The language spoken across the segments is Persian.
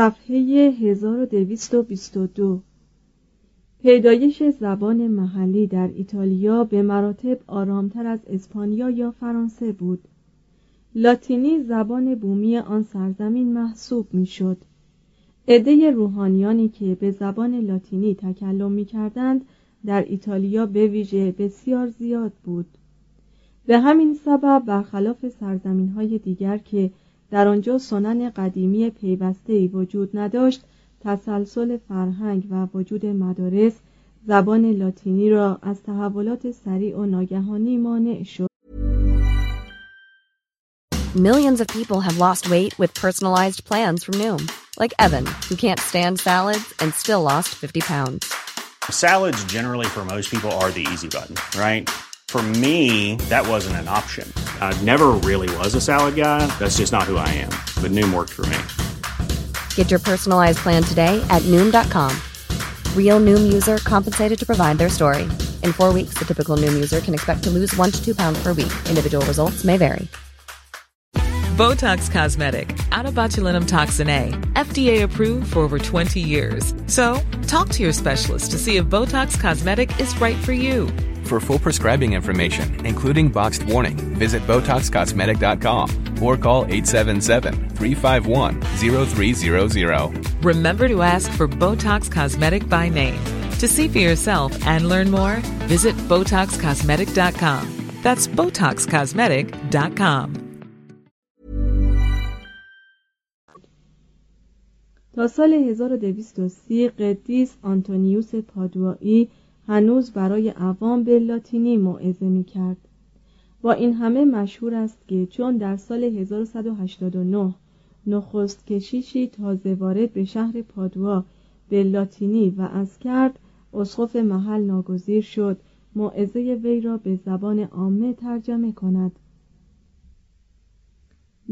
صفحه 1222 پیدایش زبان محلی در ایتالیا به مراتب آرامتر از اسپانیا یا فرانسه بود. لاتینی زبان بومی آن سرزمین محسوب می‌شد. عده روحانیانی که به زبان لاتینی تکلم می کردند در ایتالیا به ویژه بسیار زیاد بود. به همین سبب برخلاف سرزمین های دیگر که در آنجا سنن قدیمی پیوسته وجود نداشت تسلسل فرهنگ و وجود مدارس زبان لاتینی را از تحولات سریع و ناگهانی مانع شد Millions of people have lost weight with personalized plans from Noom, like Evan, who can't stand salads and still lost 50 pounds. Salads, generally, for most people, are the easy button, right? For me, that wasn't an option. I never really was a salad guy. That's just not who I am. But Noom worked for me. Get your personalized plan today at Noom.com. Real Noom user compensated to provide their story. In four weeks, the typical Noom user can expect to lose one to two pounds per week. Individual results may vary. Botox Cosmetic, out of botulinum toxin A, FDA approved for over 20 years. So, talk to your specialist to see if Botox Cosmetic is right for you. For full prescribing information, including boxed warning, visit BotoxCosmetic.com or call 877-351-0300. Remember to ask for Botox Cosmetic by name. To see for yourself and learn more, visit BotoxCosmetic.com. That's BotoxCosmetic.com. تا سال 1230 قدیس آنتونیوس پادوایی هنوز برای عوام به لاتینی موعظه می کرد. با این همه مشهور است که چون در سال 1189 نخست کشیشی تازه وارد به شهر پادوا به لاتینی و از کرد اسقف محل ناگزیر شد موعظه وی را به زبان عامه ترجمه کند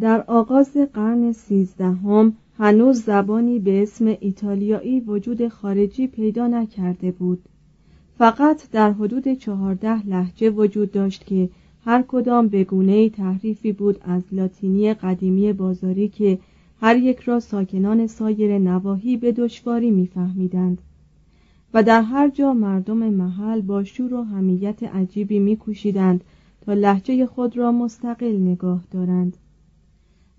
در آغاز قرن سیزدهم هنوز زبانی به اسم ایتالیایی وجود خارجی پیدا نکرده بود فقط در حدود چهارده لحجه وجود داشت که هر کدام به گونه تحریفی بود از لاتینی قدیمی بازاری که هر یک را ساکنان سایر نواحی به دشواری میفهمیدند. و در هر جا مردم محل با شور و همیت عجیبی میکوشیدند تا لحجه خود را مستقل نگاه دارند.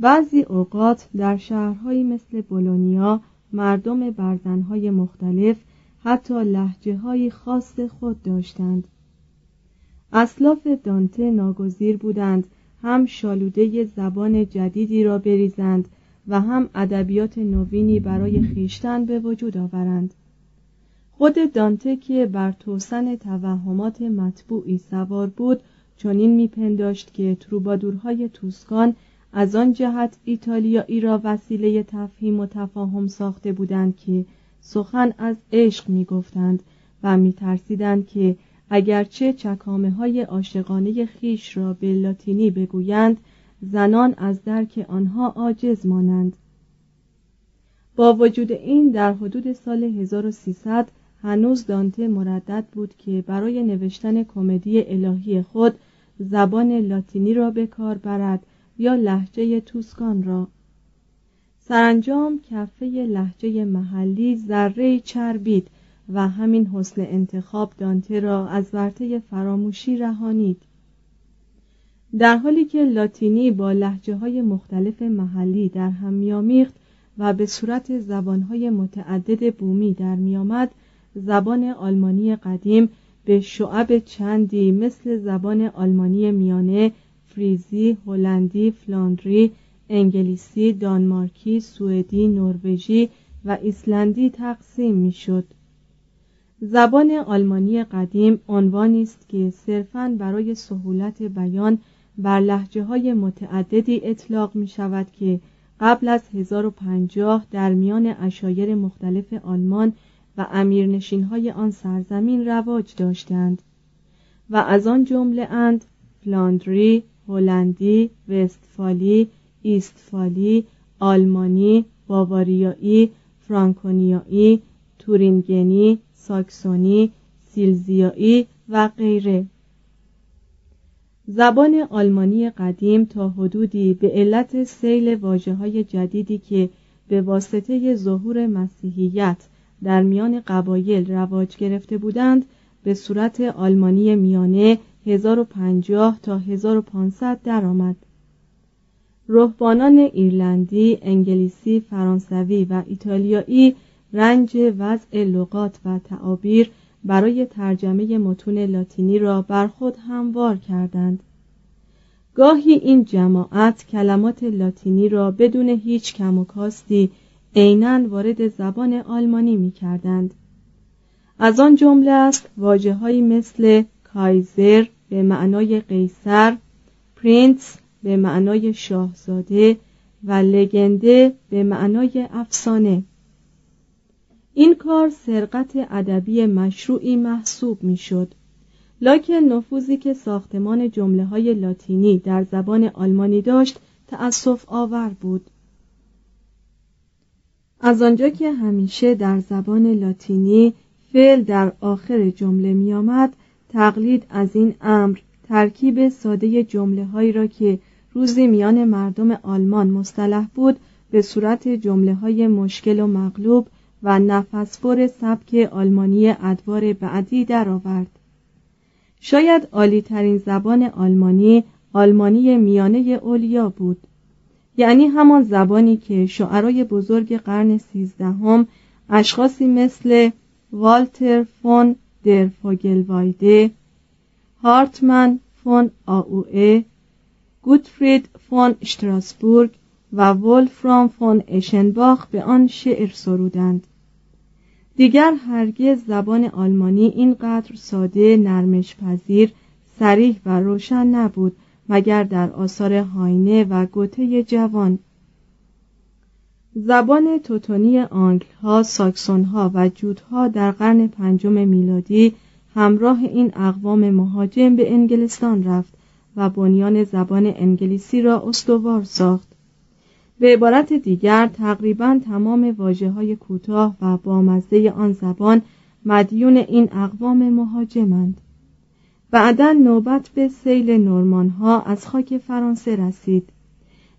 بعضی اوقات در شهرهایی مثل بولونیا مردم برزنهای مختلف حتی لحجه های خاص خود داشتند. اسلاف دانته ناگزیر بودند هم شالوده زبان جدیدی را بریزند و هم ادبیات نوینی برای خیشتن به وجود آورند. خود دانته که بر توسن توهمات مطبوعی سوار بود چنین میپنداشت که تروبادورهای توسکان از آن جهت ایتالیایی را وسیله تفهیم و تفاهم ساخته بودند که سخن از عشق می‌گفتند و میترسیدند که اگرچه چکامه های عاشقانه خیش را به لاتینی بگویند زنان از درک آنها عاجز مانند. با وجود این در حدود سال 1300 هنوز دانته مردد بود که برای نوشتن کمدی الهی خود زبان لاتینی را به کار برد یا لحجه توسکان را. سرانجام کفه لحجه محلی ذره چربید و همین حسن انتخاب دانته را از ورطه فراموشی رهانید. در حالی که لاتینی با لحجه های مختلف محلی در هم میامیخت و به صورت زبانهای متعدد بومی در میآمد زبان آلمانی قدیم به شعب چندی مثل زبان آلمانی میانه فریزی، هلندی، فلاندری، انگلیسی، دانمارکی، سوئدی، نروژی و ایسلندی تقسیم می‌شد. زبان آلمانی قدیم عنوانی است که صرفاً برای سهولت بیان بر لحجه های متعددی اطلاق می شود که قبل از 1050 در میان اشایر مختلف آلمان و امیرنشین های آن سرزمین رواج داشتند و از آن جمله اند فلاندری، هلندی، وستفالی، ایستفالی، آلمانی، باواریایی، فرانکونیایی، تورینگنی، ساکسونی، سیلزیایی و غیره زبان آلمانی قدیم تا حدودی به علت سیل واجه های جدیدی که به واسطه ظهور مسیحیت در میان قبایل رواج گرفته بودند به صورت آلمانی میانه 1050 تا 1500 درآمد. رهبانان ایرلندی، انگلیسی، فرانسوی و ایتالیایی رنج وضع لغات و تعابیر برای ترجمه متون لاتینی را بر خود هموار کردند گاهی این جماعت کلمات لاتینی را بدون هیچ کم و کاستی عینا وارد زبان آلمانی می کردند. از آن جمله است واجههایی مثل کایزر به معنای قیصر پرینس به معنای شاهزاده و لگنده به معنای افسانه. این کار سرقت ادبی مشروعی محسوب می‌شد. لکن نفوذی که ساختمان جمله های لاتینی در زبان آلمانی داشت تأسف آور بود. از آنجا که همیشه در زبان لاتینی فعل در آخر جمله می آمد تقلید از این امر ترکیب ساده جمله هایی را که روزی میان مردم آلمان مصطلح بود به صورت جمله های مشکل و مغلوب و نفسبر سبک آلمانی ادوار بعدی درآورد. شاید عالی ترین زبان آلمانی آلمانی میانه اولیا بود یعنی همان زبانی که شعرای بزرگ قرن سیزدهم اشخاصی مثل والتر فون در فاگلوایده هارتمن فون آوئه گوتفرید فون شتراسبورگ و ولفرام فون اشنباخ به آن شعر سرودند. دیگر هرگز زبان آلمانی اینقدر ساده نرمش پذیر صریح و روشن نبود مگر در آثار هاینه و گوته جوان. زبان توتونی آنگل ها، ساکسون ها و جوت‌ها در قرن پنجم میلادی همراه این اقوام مهاجم به انگلستان رفت. و بنیان زبان انگلیسی را استوار ساخت. به عبارت دیگر تقریبا تمام واجه های کوتاه و بامزه آن زبان مدیون این اقوام مهاجمند. بعدا نوبت به سیل نورمان ها از خاک فرانسه رسید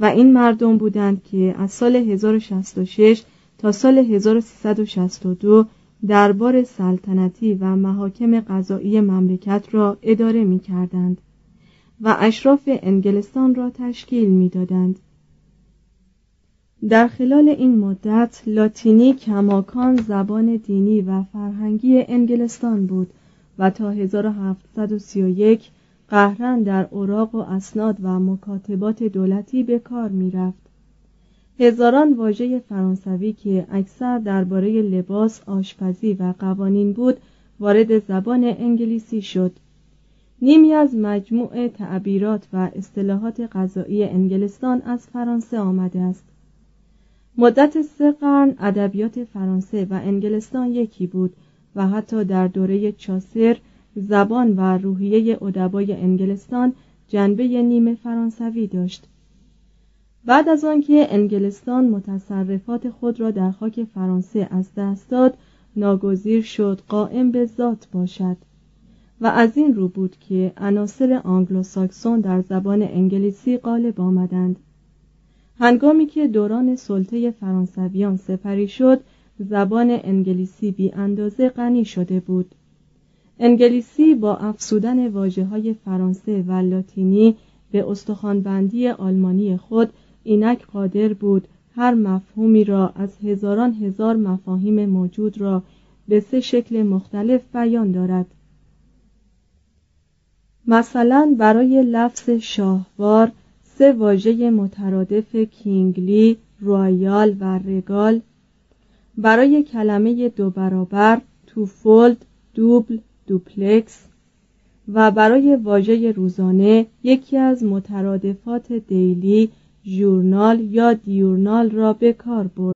و این مردم بودند که از سال 1066 تا سال 1362 دربار سلطنتی و محاکم قضایی مملکت را اداره می کردند و اشراف انگلستان را تشکیل می دادند. در خلال این مدت لاتینی کماکان زبان دینی و فرهنگی انگلستان بود و تا 1731 قهرن در اوراق و اسناد و مکاتبات دولتی به کار می رفت. هزاران واژه فرانسوی که اکثر درباره لباس، آشپزی و قوانین بود وارد زبان انگلیسی شد. نیمی از مجموع تعبیرات و اصطلاحات غذایی انگلستان از فرانسه آمده است. مدت سه قرن ادبیات فرانسه و انگلستان یکی بود و حتی در دوره چاسر زبان و روحیه ادبای انگلستان جنبه نیمه فرانسوی داشت بعد از آنکه انگلستان متصرفات خود را در خاک فرانسه از دست داد ناگزیر شد قائم به ذات باشد و از این رو بود که عناصر آنگلوساکسون در زبان انگلیسی غالب آمدند. هنگامی که دوران سلطه فرانسویان سپری شد زبان انگلیسی بی اندازه غنی شده بود. انگلیسی با افزودن واژه های فرانسه و لاتینی به استخوانبندی آلمانی خود اینک قادر بود هر مفهومی را از هزاران هزار مفاهیم موجود را به سه شکل مختلف بیان دارد. مثلا برای لفظ شاهوار سه واژه مترادف kingly، royal و regal برای کلمه دو برابر twofold، double، duplex و برای واژه روزانه یکی از مترادفات daily، ژورنال یا دیورنال را به کار برد.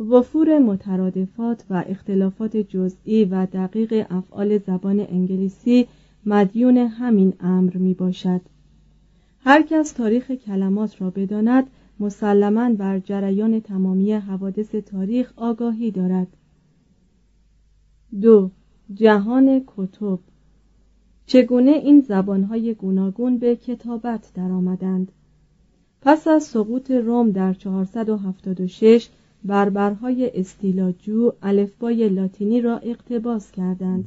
وفور مترادفات و اختلافات جزئی و دقیق افعال زبان انگلیسی مدیون همین امر می باشد. هر کس تاریخ کلمات را بداند مسلما بر جریان تمامی حوادث تاریخ آگاهی دارد. دو جهان کتب. چگونه این زبانهای گوناگون به کتابت درآمدند؟ پس از سقوط روم در 476 بربرهای استیلاجو الفبای لاتینی را اقتباس کردند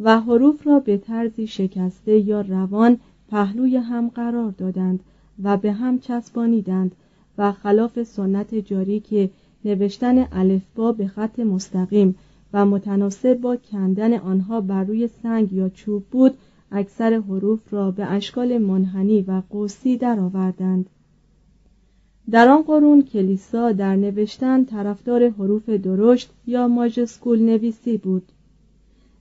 و حروف را به طرزی شکسته یا روان پهلوی هم قرار دادند و به هم چسبانیدند و خلاف سنت جاری که نوشتن الفبا به خط مستقیم و متناسب با کندن آنها بر روی سنگ یا چوب بود اکثر حروف را به اشکال منحنی و قوسی درآوردند. در آن قرون کلیسا در نوشتن طرفدار حروف درشت یا ماژسکول نویسی بود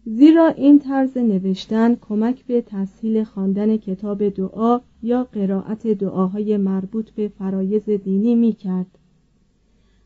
زیرا این طرز نوشتن کمک به تسهیل خواندن کتاب دعا یا قرائت دعاهای مربوط به فرایز دینی می کرد.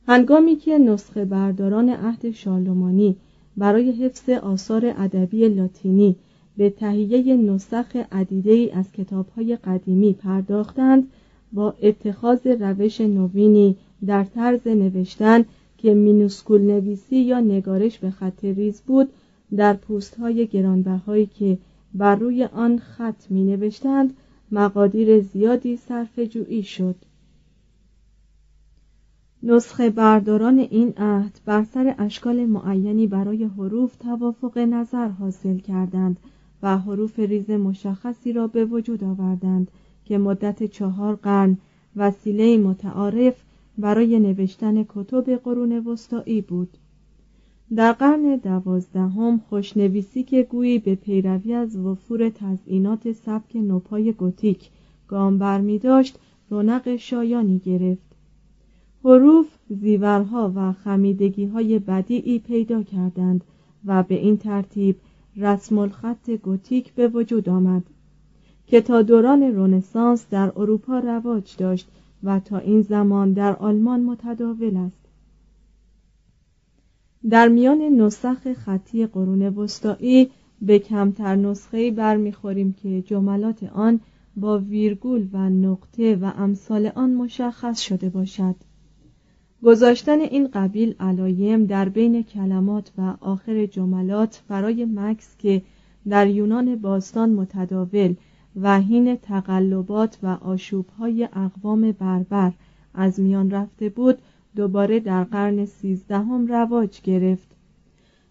هنگامی که نسخه برداران عهد شارلمانی برای حفظ آثار ادبی لاتینی به تهیه نسخ عدیده از کتابهای قدیمی پرداختند با اتخاذ روش نوینی در طرز نوشتن که مینوسکول نویسی یا نگارش به خط ریز بود در پوست های گرانبهایی که بر روی آن خط می نوشتند مقادیر زیادی صرف جویی شد. نسخه برداران این عهد بر سر اشکال معینی برای حروف توافق نظر حاصل کردند و حروف ریز مشخصی را به وجود آوردند. که مدت چهار قرن وسیله متعارف برای نوشتن کتب قرون وسطایی بود. در قرن دوازدهم خوشنویسی که گویی به پیروی از وفور تزئینات سبک نوپای گوتیک گام برمی داشت رونق شایانی گرفت. حروف زیورها و خمیدگی های بدیعی پیدا کردند و به این ترتیب رسم الخط گوتیک به وجود آمد. که تا دوران رونسانس در اروپا رواج داشت و تا این زمان در آلمان متداول است. در میان نسخ خطی قرون وسطایی به کمتر نسخه برمیخوریم که جملات آن با ویرگول و نقطه و امثال آن مشخص شده باشد. گذاشتن این قبیل علایم در بین کلمات و آخر جملات برای مکس که در یونان باستان متداول و حین تقلبات و آشوبهای اقوام بربر از میان رفته بود دوباره در قرن سیزدهم رواج گرفت.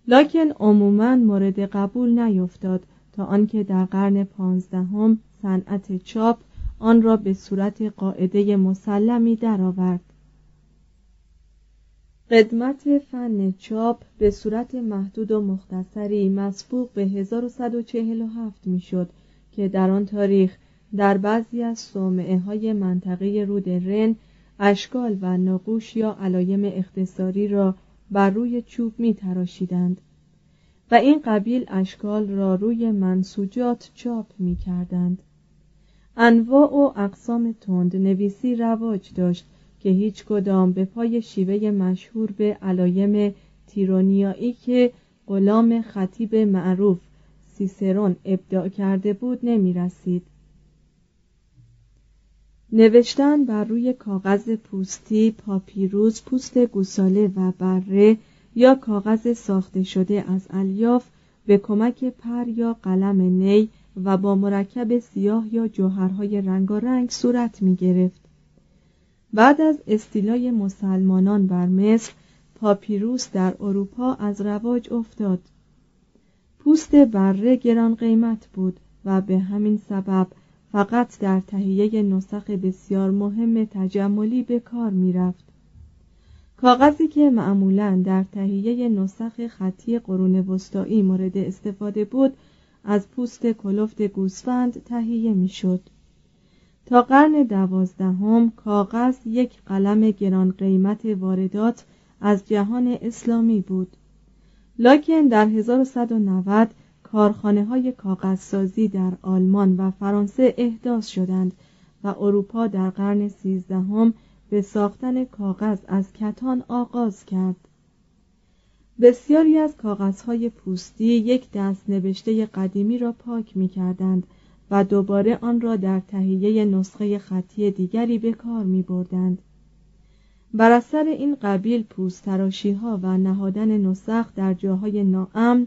لکن عموما مورد قبول نیفتاد تا آنکه در قرن پانزدهم صنعت چاپ آن را به صورت قاعده مسلمی درآورد. قدمت فن چاپ به صورت محدود و مختصری مسبوق به 1147 می‌شد. که در آن تاریخ در بعضی از صومعه های منطقه رود رن اشکال و نقوش یا علایم اختصاری را بر روی چوب می تراشیدند و این قبیل اشکال را روی منسوجات چاپ می کردند انواع و اقسام تند نویسی رواج داشت که هیچ کدام به پای شیوه مشهور به علایم تیرونیایی که غلام خطیب معروف سیسرون ابداع کرده بود نمی رسید. نوشتن بر روی کاغذ پوستی، پاپیروس، پوست گوساله و بره یا کاغذ ساخته شده از الیاف به کمک پر یا قلم نی و با مرکب سیاه یا جوهرهای رنگارنگ صورت می گرفت. بعد از استیلای مسلمانان بر مصر پاپیروس در اروپا از رواج افتاد پوست بره گران قیمت بود و به همین سبب فقط در تهیه نسخ بسیار مهم تجملی به کار می رفت. کاغذی که معمولا در تهیه نسخ خطی قرون وسطایی مورد استفاده بود از پوست کلفت گوسفند تهیه می شد. تا قرن دوازدهم کاغذ یک قلم گران قیمت واردات از جهان اسلامی بود لکن در 1190 کارخانه های کاغذسازی در آلمان و فرانسه احداث شدند و اروپا در قرن سیزدهم به ساختن کاغذ از کتان آغاز کرد بسیاری از کاغذهای پوستی یک دست نوشته قدیمی را پاک می کردند و دوباره آن را در تهیه نسخه خطی دیگری به کار می بردند. بر اثر این قبیل پوستراشی ها و نهادن نسخ در جاهای ناامن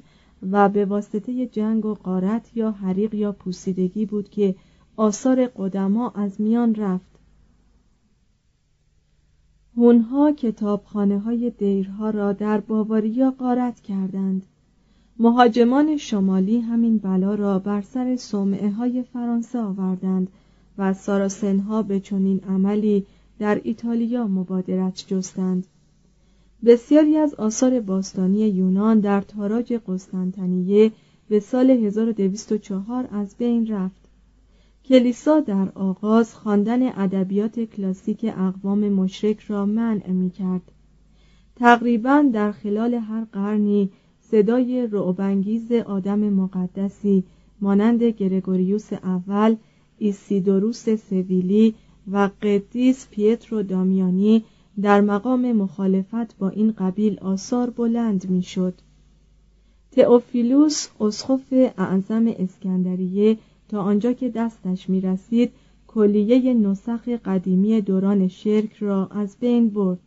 و به واسطه جنگ و قارت یا حریق یا پوسیدگی بود که آثار قدما از میان رفت. هونها کتابخانه های دیرها را در باواریا قارت کردند. مهاجمان شمالی همین بلا را بر سر صومعه های فرانسه آوردند و ساراسنها به چنین عملی در ایتالیا مبادرت جستند. بسیاری از آثار باستانی یونان در تاراج قسطنطنیه به سال 1204 از بین رفت. کلیسا در آغاز خواندن ادبیات کلاسیک اقوام مشرک را منع می کرد تقریبا در خلال هر قرنی صدای رعبانگیز آدم مقدسی مانند گرگوریوس اول ایسیدوروس سویلی و قدیس پیترو دامیانی در مقام مخالفت با این قبیل آثار بلند می‌شد. تئوفیلوس اسقف اعظم اسکندریه تا آنجا که دستش می رسید کلیه نسخ قدیمی دوران شرک را از بین برد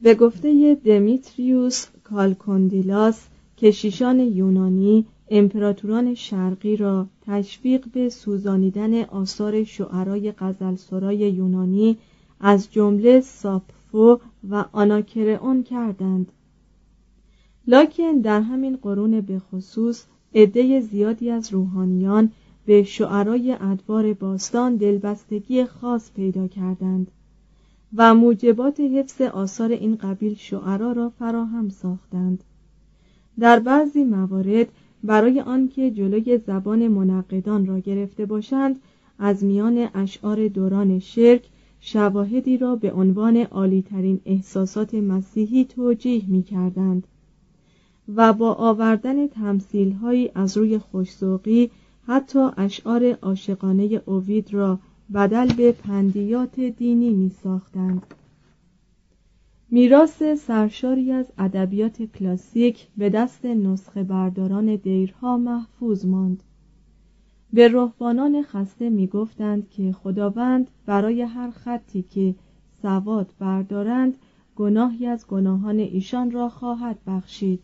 به گفته دمیتریوس کالکوندیلاس کشیشان یونانی امپراتوران شرقی را تشویق به سوزانیدن آثار شعرای غزلسرای یونانی از جمله ساپفو و آناکرئون کردند. لکن در همین قرون به خصوص عده زیادی از روحانیان به شعرای ادوار باستان دلبستگی خاص پیدا کردند و موجبات حفظ آثار این قبیل شعرا را فراهم ساختند. در بعضی موارد برای آنکه جلوی زبان منقدان را گرفته باشند از میان اشعار دوران شرک شواهدی را به عنوان عالیترین احساسات مسیحی توجیه می کردند و با آوردن تمثیلهایی از روی خوشسوقی حتی اشعار عاشقانه اوید را بدل به پندیات دینی می ساختند میراث سرشاری از ادبیات کلاسیک به دست نسخه برداران دیرها محفوظ ماند. به رهبانان خسته می گفتند که خداوند برای هر خطی که سواد بردارند گناهی از گناهان ایشان را خواهد بخشید.